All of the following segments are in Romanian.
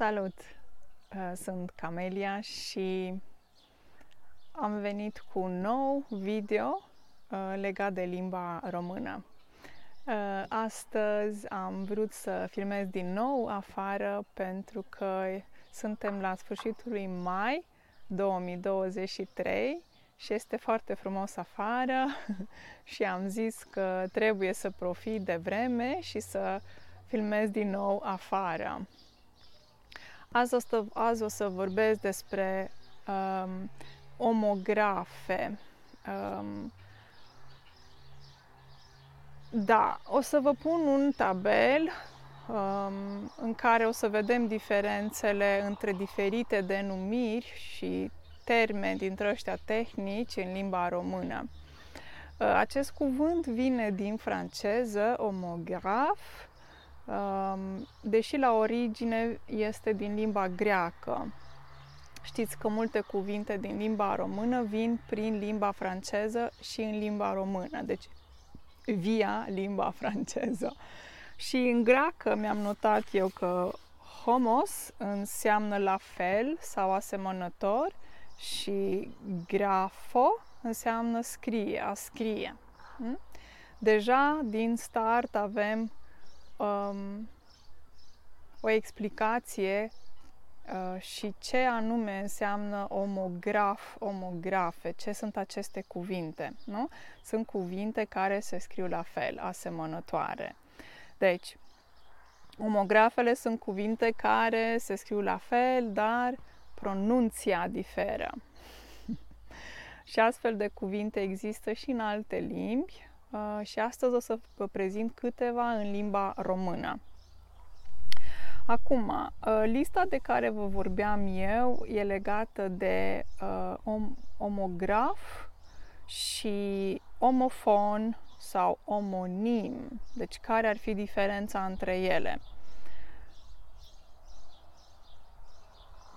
Salut! Uh, sunt Camelia și am venit cu un nou video uh, legat de limba română. Uh, astăzi am vrut să filmez din nou afară pentru că suntem la sfârșitul lui mai 2023 și este foarte frumos afară și am zis că trebuie să profit de vreme și să filmez din nou afară. Azi o să, azi o să vorbesc despre um, omografe. Um, da, o să vă pun un tabel um, în care o să vedem diferențele între diferite denumiri și termeni dintre ăștia tehnici în limba română. Uh, acest cuvânt vine din franceză, omograf, deși la origine este din limba greacă. Știți că multe cuvinte din limba română vin prin limba franceză și în limba română, deci via limba franceză. Și în greacă mi-am notat eu că homos înseamnă la fel sau asemănător și grafo înseamnă scrie, a scrie. Hm? Deja din start avem um, o explicație uh, și ce anume înseamnă omograf, omografe, ce sunt aceste cuvinte, nu? Sunt cuvinte care se scriu la fel, asemănătoare. Deci, omografele sunt cuvinte care se scriu la fel, dar pronunția diferă. și astfel de cuvinte există și în alte limbi, Uh, și astăzi o să vă prezint câteva în limba română. Acum, uh, lista de care vă vorbeam eu e legată de uh, om, omograf și omofon sau omonim. Deci, care ar fi diferența între ele?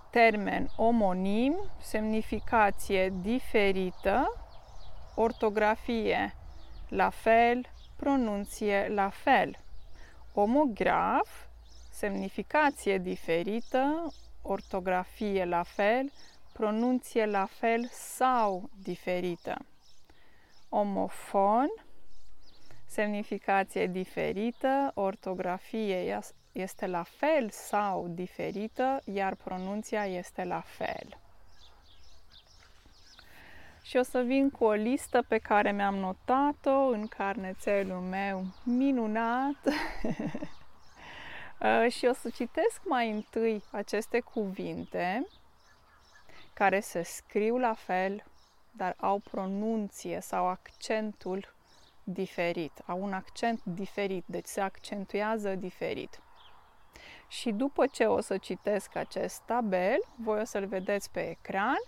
Termen omonim, semnificație diferită, ortografie la fel, pronunție la fel. Omograf, semnificație diferită, ortografie la fel, pronunție la fel sau diferită. Omofon, semnificație diferită, ortografie este la fel sau diferită, iar pronunția este la fel și o să vin cu o listă pe care mi-am notat-o în carnețelul meu minunat uh, și o să citesc mai întâi aceste cuvinte care se scriu la fel, dar au pronunție sau accentul diferit, au un accent diferit, deci se accentuează diferit. Și după ce o să citesc acest tabel, voi o să-l vedeți pe ecran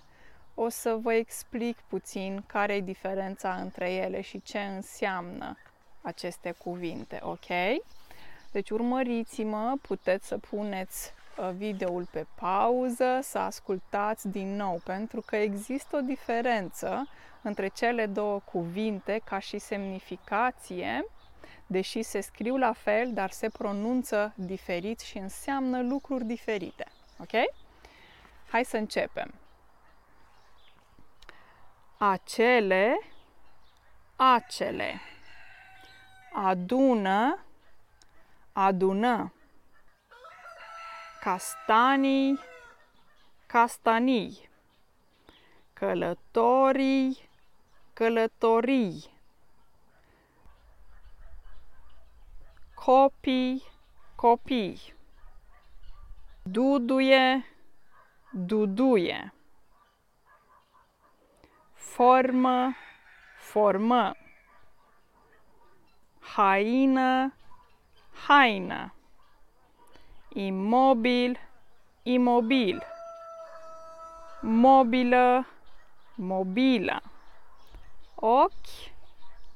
o să vă explic puțin care e diferența între ele și ce înseamnă aceste cuvinte, ok? Deci urmăriți-mă, puteți să puneți uh, videoul pe pauză, să ascultați din nou, pentru că există o diferență între cele două cuvinte ca și semnificație, deși se scriu la fel, dar se pronunță diferit și înseamnă lucruri diferite. Ok? Hai să începem acele, acele. Adună, adună. Castanii, castanii. Călătorii, călătorii. Copii, copii. Duduie, duduie formă, formă. Haină, haină. Imobil, imobil. Mobilă, mobilă. Ochi,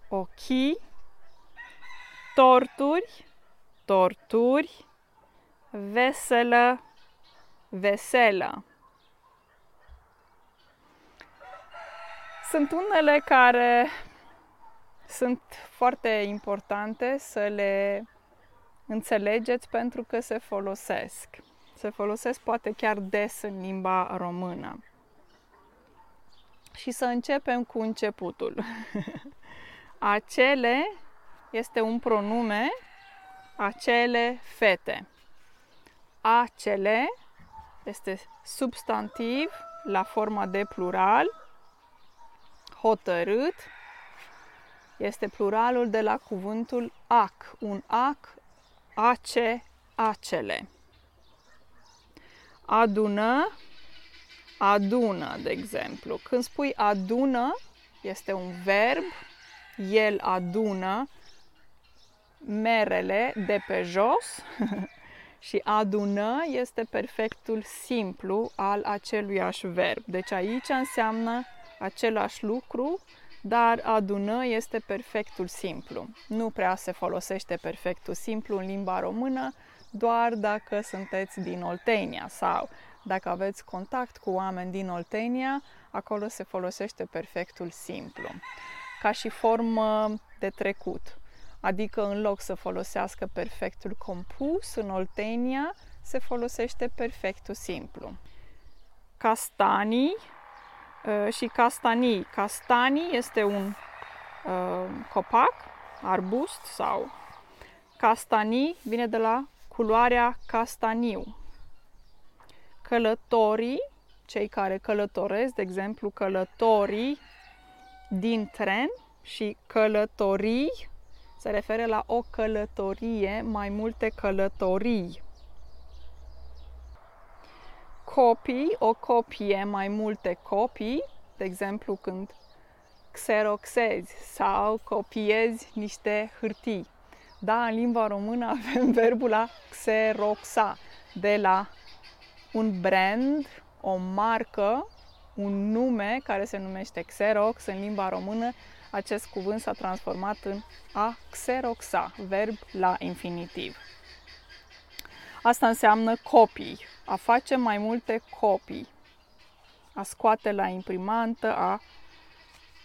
ochii. Torturi, torturi. Veselă, veselă. Sunt unele care sunt foarte importante să le înțelegeți pentru că se folosesc. Se folosesc poate chiar des în limba română. Și să începem cu începutul. Acele este un pronume, acele fete. Acele este substantiv la forma de plural, hotărât, este pluralul de la cuvântul ac. Un ac, ace, acele. Adună, adună, de exemplu. Când spui adună, este un verb, el adună merele de pe jos și adună este perfectul simplu al aceluiași verb. Deci aici înseamnă același lucru, dar adună este perfectul simplu. Nu prea se folosește perfectul simplu în limba română, doar dacă sunteți din Oltenia sau dacă aveți contact cu oameni din Oltenia, acolo se folosește perfectul simplu. Ca și formă de trecut. Adică în loc să folosească perfectul compus în Oltenia, se folosește perfectul simplu. Castanii uh, și castanii. Castanii este un uh, copac, arbust sau castanii vine de la culoarea castaniu. Călătorii, cei care călătoresc, de exemplu, călătorii din tren și călătorii se referă la o călătorie, mai multe călătorii. Copii, o copie, mai multe copii, de exemplu când xeroxezi sau copiezi niște hârtii. Da, în limba română avem verbul a xeroxa, de la un brand, o marcă, un nume care se numește Xerox în limba română, acest cuvânt s-a transformat în a xeroxa, verb la infinitiv. Asta înseamnă copii, a face mai multe copii, a scoate la imprimantă, a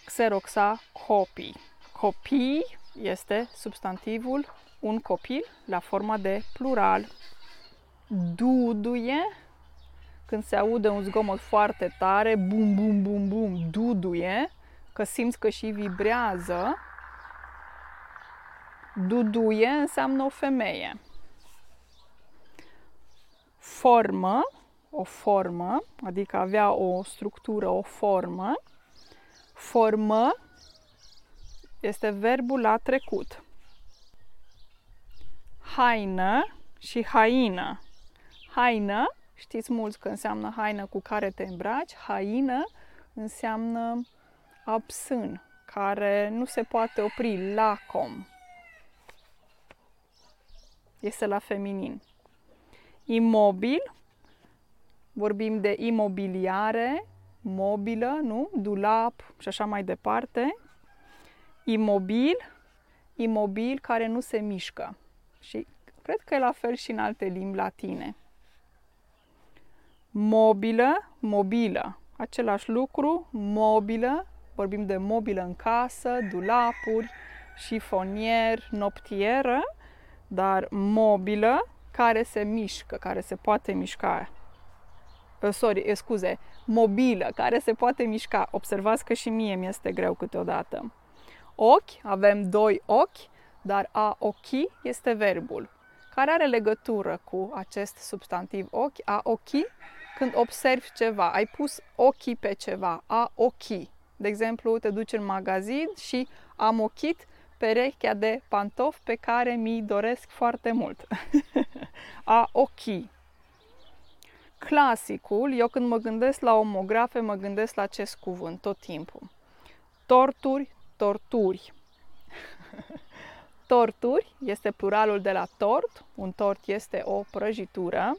xeroxa copii. Copii este substantivul un copil la forma de plural. Duduie, când se aude un zgomot foarte tare, bum, bum, bum, bum, duduie, că simți că și vibrează. Duduie înseamnă o femeie. Formă, o formă, adică avea o structură, o formă. Formă este verbul la trecut. Haină și haină. Haină, știți mulți că înseamnă haină cu care te îmbraci. Haină înseamnă absân, care nu se poate opri, lacom. Este la feminin. Imobil, vorbim de imobiliare, mobilă, nu? Dulap și așa mai departe. Imobil, imobil care nu se mișcă. Și cred că e la fel și în alte limbi latine. Mobilă, mobilă. Același lucru, mobilă, vorbim de mobilă în casă, dulapuri, șifonier, noptieră, dar mobilă care se mișcă, care se poate mișca. Uh, sorry, scuze, mobilă, care se poate mișca. Observați că și mie mi este greu câteodată. Ochi, avem doi ochi, dar a ochi este verbul. Care are legătură cu acest substantiv ochi? A ochi, când observi ceva, ai pus ochii pe ceva, a ochi. De exemplu, te duci în magazin și am ochit perechea de pantofi pe care mi doresc foarte mult. a ochi. Clasicul, eu când mă gândesc la omografe, mă gândesc la acest cuvânt tot timpul. Torturi, torturi. torturi este pluralul de la tort. Un tort este o prăjitură.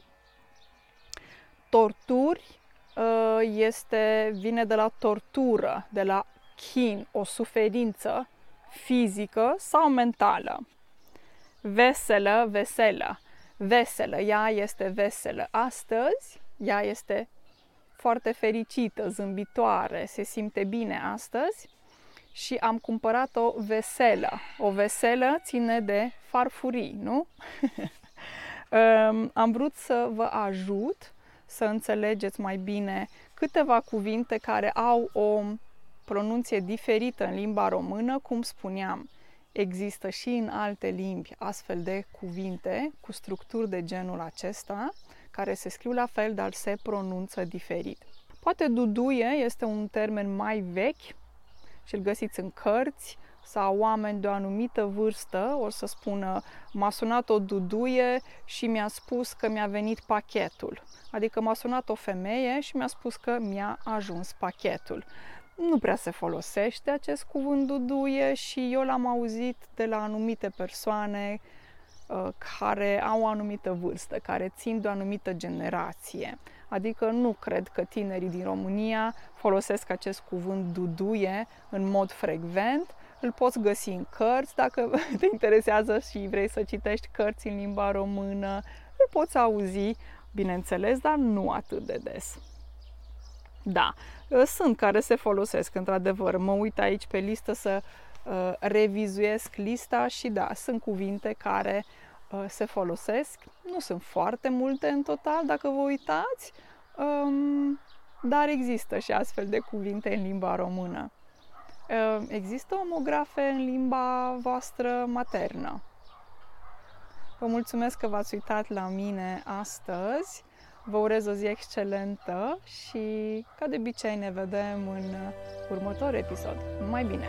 Torturi Uh, este, vine de la tortură, de la chin, o suferință fizică sau mentală. Veselă, veselă, veselă, ea este veselă. Astăzi, ea este foarte fericită, zâmbitoare, se simte bine astăzi și am cumpărat o veselă. O veselă ține de farfurii, nu? Um, am vrut să vă ajut să înțelegeți mai bine câteva cuvinte care au o pronunție diferită în limba română, cum spuneam. Există și în alte limbi astfel de cuvinte cu structuri de genul acesta, care se scriu la fel, dar se pronunță diferit. Poate duduie este un termen mai vechi și îl găsiți în cărți sau oameni de o anumită vârstă o să spună m-a sunat o duduie și mi-a spus că mi-a venit pachetul. Adică m-a sunat o femeie și mi-a spus că mi-a ajuns pachetul. Nu prea se folosește acest cuvânt duduie și eu l-am auzit de la anumite persoane uh, care au o anumită vârstă, care țin de o anumită generație. Adică nu cred că tinerii din România folosesc acest cuvânt duduie în mod frecvent. Îl poți găsi în cărți dacă te interesează și vrei să citești cărți în limba română. Îl poți auzi, bineînțeles, dar nu atât de des. Da, sunt care se folosesc, într-adevăr. Mă uit aici pe listă să uh, revizuiesc lista și da, sunt cuvinte care uh, se folosesc. Nu sunt foarte multe în total, dacă vă uitați, um, dar există și astfel de cuvinte în limba română. Uh, există omografe în limba voastră maternă. Vă mulțumesc că v-ați uitat la mine astăzi. Vă urez o zi excelentă și, ca de obicei, ne vedem în următorul episod. Mai bine!